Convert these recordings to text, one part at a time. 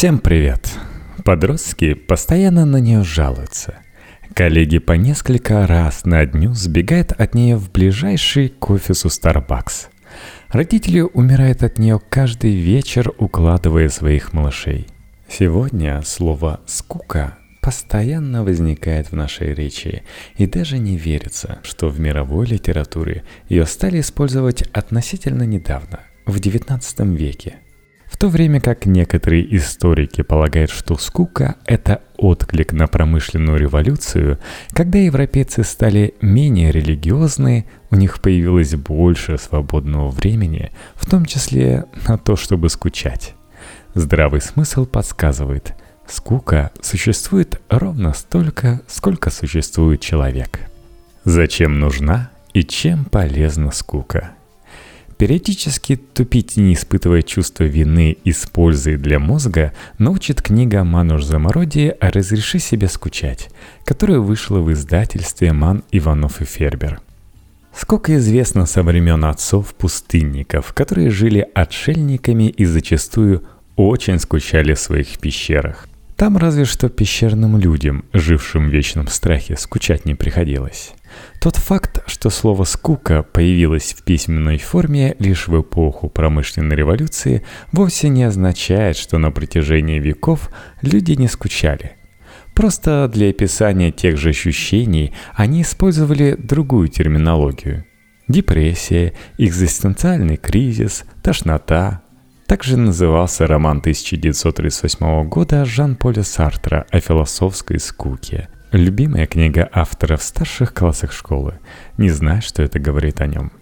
Всем привет! Подростки постоянно на нее жалуются. Коллеги по несколько раз на дню сбегают от нее в ближайший к офису Starbucks. Родители умирают от нее каждый вечер, укладывая своих малышей. Сегодня слово «скука» постоянно возникает в нашей речи, и даже не верится, что в мировой литературе ее стали использовать относительно недавно, в XIX веке. То время как некоторые историки полагают, что скука – это отклик на промышленную революцию, когда европейцы стали менее религиозны, у них появилось больше свободного времени, в том числе на то, чтобы скучать. Здравый смысл подсказывает – Скука существует ровно столько, сколько существует человек. Зачем нужна и чем полезна скука? Периодически тупить, не испытывая чувства вины и с пользой для мозга, научит книга Мануш Замороди «Разреши себе скучать», которая вышла в издательстве Ман Иванов и Фербер. Сколько известно со времен отцов-пустынников, которые жили отшельниками и зачастую очень скучали в своих пещерах. Там разве что пещерным людям, жившим в вечном страхе, скучать не приходилось. Тот факт, что слово «скука» появилось в письменной форме лишь в эпоху промышленной революции, вовсе не означает, что на протяжении веков люди не скучали. Просто для описания тех же ощущений они использовали другую терминологию. Депрессия, экзистенциальный кризис, тошнота, также назывался роман 1938 года Жан-Поля Сартра о философской скуке. Любимая книга автора в старших классах школы. Не знаю, что это говорит о нем.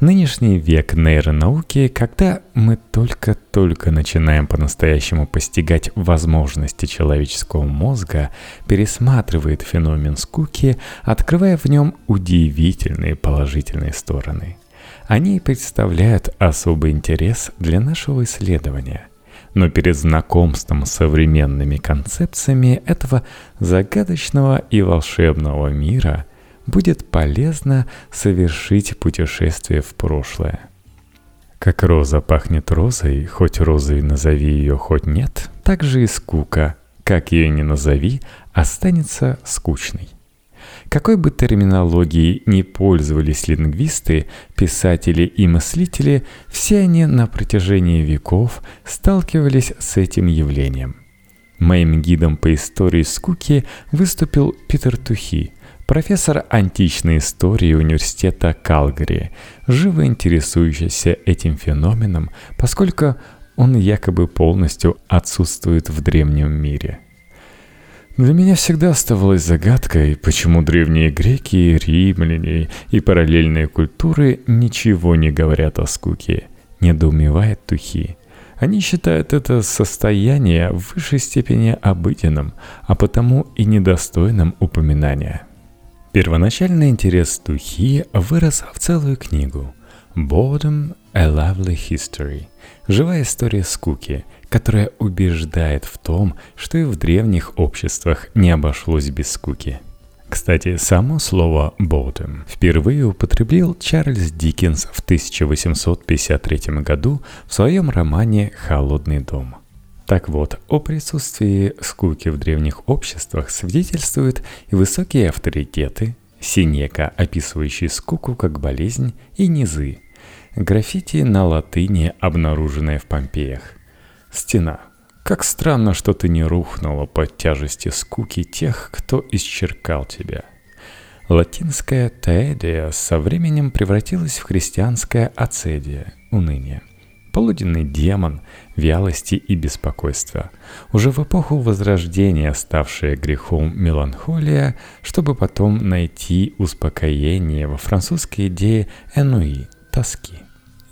Нынешний век нейронауки, когда мы только-только начинаем по-настоящему постигать возможности человеческого мозга, пересматривает феномен скуки, открывая в нем удивительные положительные стороны – они представляют особый интерес для нашего исследования. Но перед знакомством с современными концепциями этого загадочного и волшебного мира будет полезно совершить путешествие в прошлое. Как роза пахнет розой, хоть розой назови ее, хоть нет, так же и скука, как ее ни назови, останется скучной. Какой бы терминологией ни пользовались лингвисты, писатели и мыслители, все они на протяжении веков сталкивались с этим явлением. Моим гидом по истории скуки выступил Питер Тухи, профессор античной истории университета Калгари, живо интересующийся этим феноменом, поскольку он якобы полностью отсутствует в древнем мире – для меня всегда оставалась загадкой, почему древние греки, римляне и параллельные культуры ничего не говорят о скуке, недоумевает Тухи. Они считают это состояние в высшей степени обыденным, а потому и недостойным упоминания. Первоначальный интерес Тухи вырос в целую книгу «Boredom – a Lovely History» – живая история скуки – которая убеждает в том, что и в древних обществах не обошлось без скуки. Кстати, само слово «boredom» впервые употребил Чарльз Диккенс в 1853 году в своем романе «Холодный дом». Так вот, о присутствии скуки в древних обществах свидетельствуют и высокие авторитеты, Синека, описывающий скуку как болезнь, и низы, граффити на латыни, обнаруженные в Помпеях – Стена. Как странно, что ты не рухнула под тяжести скуки тех, кто исчеркал тебя. Латинская «таэдия» со временем превратилась в христианское «ацедия» — уныние. Полуденный демон вялости и беспокойства. Уже в эпоху Возрождения ставшая грехом меланхолия, чтобы потом найти успокоение во французской идее «энуи» — тоски.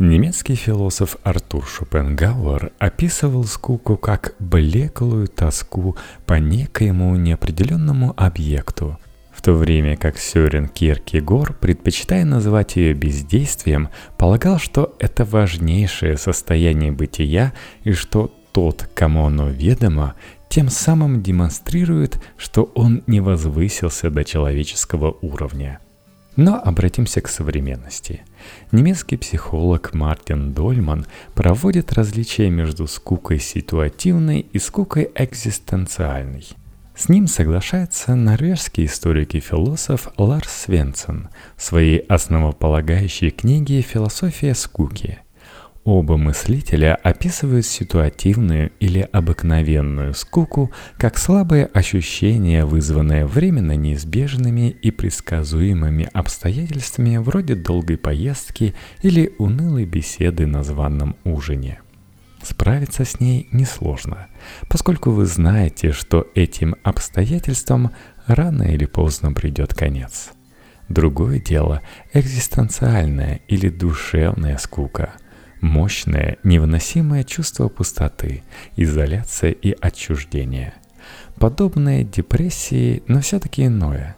Немецкий философ Артур Шопенгауэр описывал скуку как блеклую тоску по некоему неопределенному объекту, в то время как Сёрен Киркегор, предпочитая называть ее бездействием, полагал, что это важнейшее состояние бытия и что тот, кому оно ведомо, тем самым демонстрирует, что он не возвысился до человеческого уровня – Но обратимся к современности. Немецкий психолог Мартин Дольман проводит различия между скукой ситуативной и скукой экзистенциальной. С ним соглашается норвежский историк и философ Ларс Свенсен в своей основополагающей книге «Философия скуки», Оба мыслителя описывают ситуативную или обыкновенную скуку как слабое ощущение, вызванное временно неизбежными и предсказуемыми обстоятельствами вроде долгой поездки или унылой беседы на званном ужине. Справиться с ней несложно, поскольку вы знаете, что этим обстоятельствам рано или поздно придет конец. Другое дело – экзистенциальная или душевная скука – Мощное, невыносимое чувство пустоты, изоляция и отчуждения. Подобное депрессии, но все-таки иное.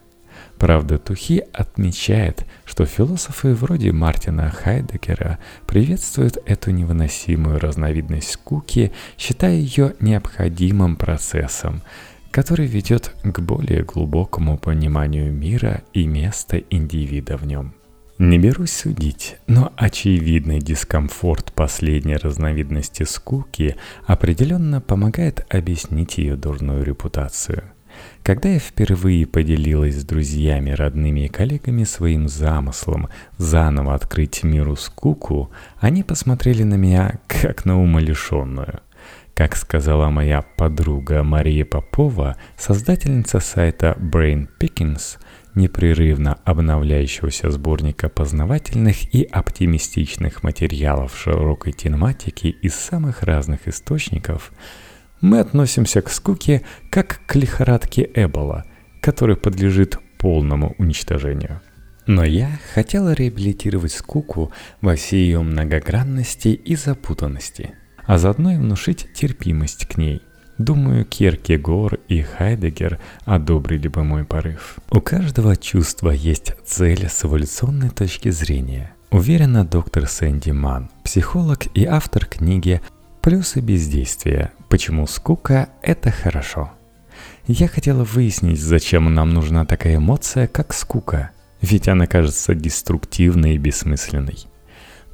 Правда, Тухи отмечает, что философы вроде Мартина Хайдекера приветствуют эту невыносимую разновидность скуки, считая ее необходимым процессом, который ведет к более глубокому пониманию мира и места индивида в нем. Не берусь судить, но очевидный дискомфорт последней разновидности скуки определенно помогает объяснить ее дурную репутацию. Когда я впервые поделилась с друзьями, родными и коллегами своим замыслом заново открыть миру скуку, они посмотрели на меня как на умалишенную. Как сказала моя подруга Мария Попова, создательница сайта Brain Pickings, непрерывно обновляющегося сборника познавательных и оптимистичных материалов широкой тематики из самых разных источников, мы относимся к скуке как к лихорадке Эбола, который подлежит полному уничтожению. Но я хотела реабилитировать скуку во всей ее многогранности и запутанности, а заодно и внушить терпимость к ней – Думаю, Киркегор и Хайдегер одобрили бы мой порыв. У каждого чувства есть цель с эволюционной точки зрения. Уверена доктор Сэнди Ман, психолог и автор книги «Плюсы бездействия. Почему скука – это хорошо». Я хотела выяснить, зачем нам нужна такая эмоция, как скука, ведь она кажется деструктивной и бессмысленной.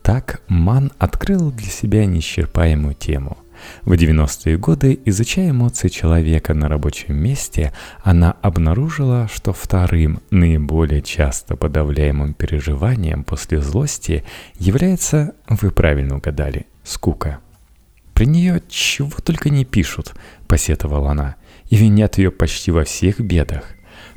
Так Ман открыл для себя неисчерпаемую тему – в 90-е годы, изучая эмоции человека на рабочем месте, она обнаружила, что вторым, наиболее часто подавляемым переживанием после злости является, вы правильно угадали, скука. При нее чего только не пишут, посетовала она, и винят ее почти во всех бедах.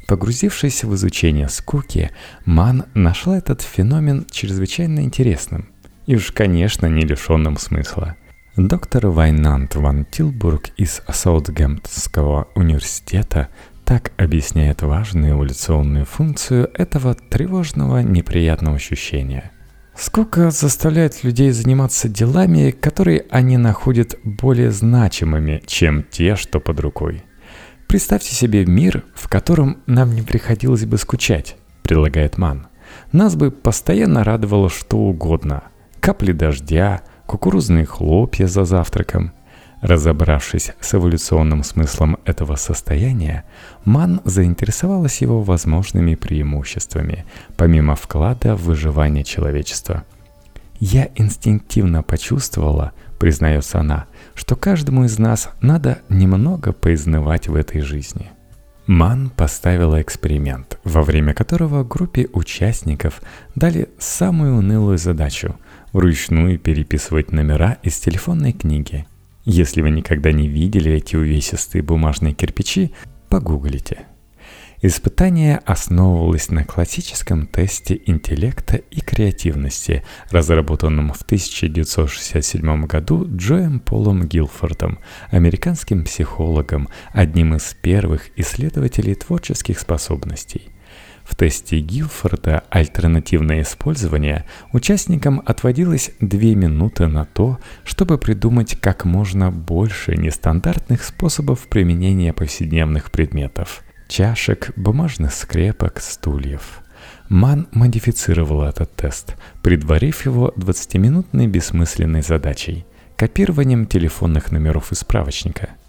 Погрузившись в изучение скуки, Ман нашла этот феномен чрезвычайно интересным и уж, конечно, не лишенным смысла – Доктор Вайнант Ван Тилбург из Саутгемптонского университета так объясняет важную эволюционную функцию этого тревожного неприятного ощущения. Скука заставляет людей заниматься делами, которые они находят более значимыми, чем те, что под рукой. Представьте себе мир, в котором нам не приходилось бы скучать, предлагает Ман. Нас бы постоянно радовало что угодно. Капли дождя – кукурузные хлопья за завтраком. Разобравшись с эволюционным смыслом этого состояния, Ман заинтересовалась его возможными преимуществами, помимо вклада в выживание человечества. «Я инстинктивно почувствовала, — признается она, — что каждому из нас надо немного поизнывать в этой жизни». Ман поставила эксперимент, во время которого группе участников дали самую унылую задачу вручную переписывать номера из телефонной книги. Если вы никогда не видели эти увесистые бумажные кирпичи, погуглите. Испытание основывалось на классическом тесте интеллекта и креативности, разработанном в 1967 году Джоем Полом Гилфордом, американским психологом, одним из первых исследователей творческих способностей. В тесте Гилфорда «Альтернативное использование» участникам отводилось две минуты на то, чтобы придумать как можно больше нестандартных способов применения повседневных предметов – чашек, бумажных скрепок, стульев. Ман модифицировал этот тест, предварив его 20-минутной бессмысленной задачей – копированием телефонных номеров из справочника –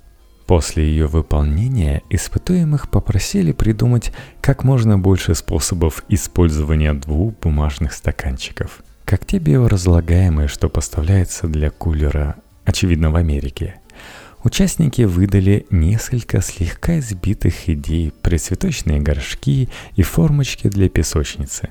После ее выполнения испытуемых попросили придумать как можно больше способов использования двух бумажных стаканчиков, как те биоразлагаемые, что поставляются для кулера, очевидно, в Америке. Участники выдали несколько слегка избитых идей про цветочные горшки и формочки для песочницы.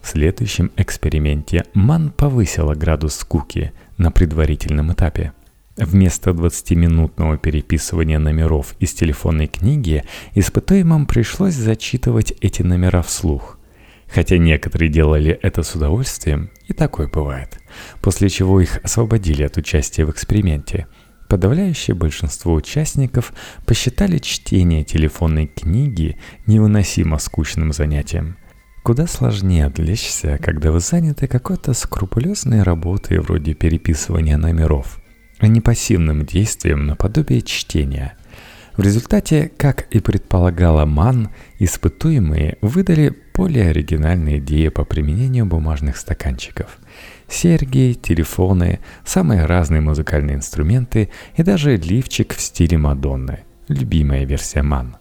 В следующем эксперименте Ман повысила градус скуки на предварительном этапе – Вместо 20-минутного переписывания номеров из телефонной книги испытуемым пришлось зачитывать эти номера вслух. Хотя некоторые делали это с удовольствием, и такое бывает. После чего их освободили от участия в эксперименте. Подавляющее большинство участников посчитали чтение телефонной книги невыносимо скучным занятием. Куда сложнее отвлечься, когда вы заняты какой-то скрупулезной работой вроде переписывания номеров – не пассивным действием наподобие чтения. В результате, как и предполагала Ман, испытуемые выдали более оригинальные идеи по применению бумажных стаканчиков. Серьги, телефоны, самые разные музыкальные инструменты и даже лифчик в стиле Мадонны, любимая версия Ман.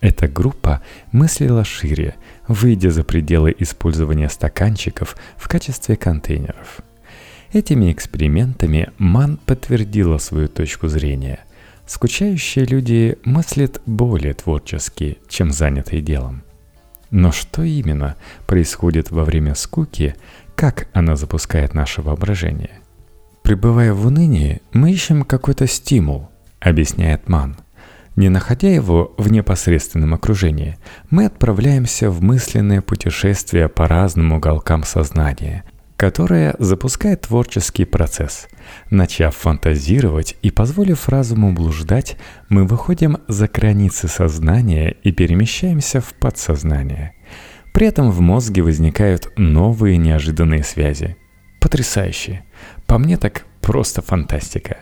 Эта группа мыслила шире, выйдя за пределы использования стаканчиков в качестве контейнеров – Этими экспериментами Ман подтвердила свою точку зрения. Скучающие люди мыслят более творчески, чем занятые делом. Но что именно происходит во время скуки, как она запускает наше воображение? Пребывая в унынии, мы ищем какой-то стимул, объясняет Ман. Не находя его в непосредственном окружении, мы отправляемся в мысленное путешествие по разным уголкам сознания – которая запускает творческий процесс. Начав фантазировать и позволив разуму блуждать, мы выходим за границы сознания и перемещаемся в подсознание. При этом в мозге возникают новые неожиданные связи. Потрясающе! По мне так просто фантастика.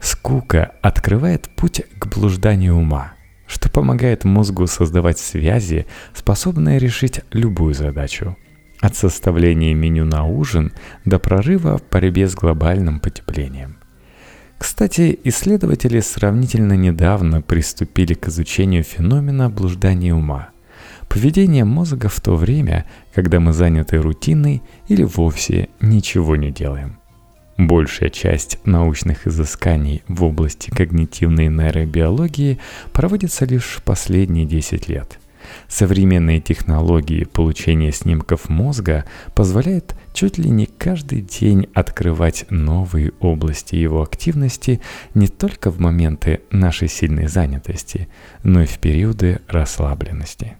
Скука открывает путь к блужданию ума, что помогает мозгу создавать связи, способные решить любую задачу – от составления меню на ужин до прорыва в борьбе с глобальным потеплением. Кстати, исследователи сравнительно недавно приступили к изучению феномена блуждания ума. Поведение мозга в то время, когда мы заняты рутиной или вовсе ничего не делаем. Большая часть научных изысканий в области когнитивной нейробиологии проводится лишь последние 10 лет. Современные технологии получения снимков мозга позволяют чуть ли не каждый день открывать новые области его активности не только в моменты нашей сильной занятости, но и в периоды расслабленности.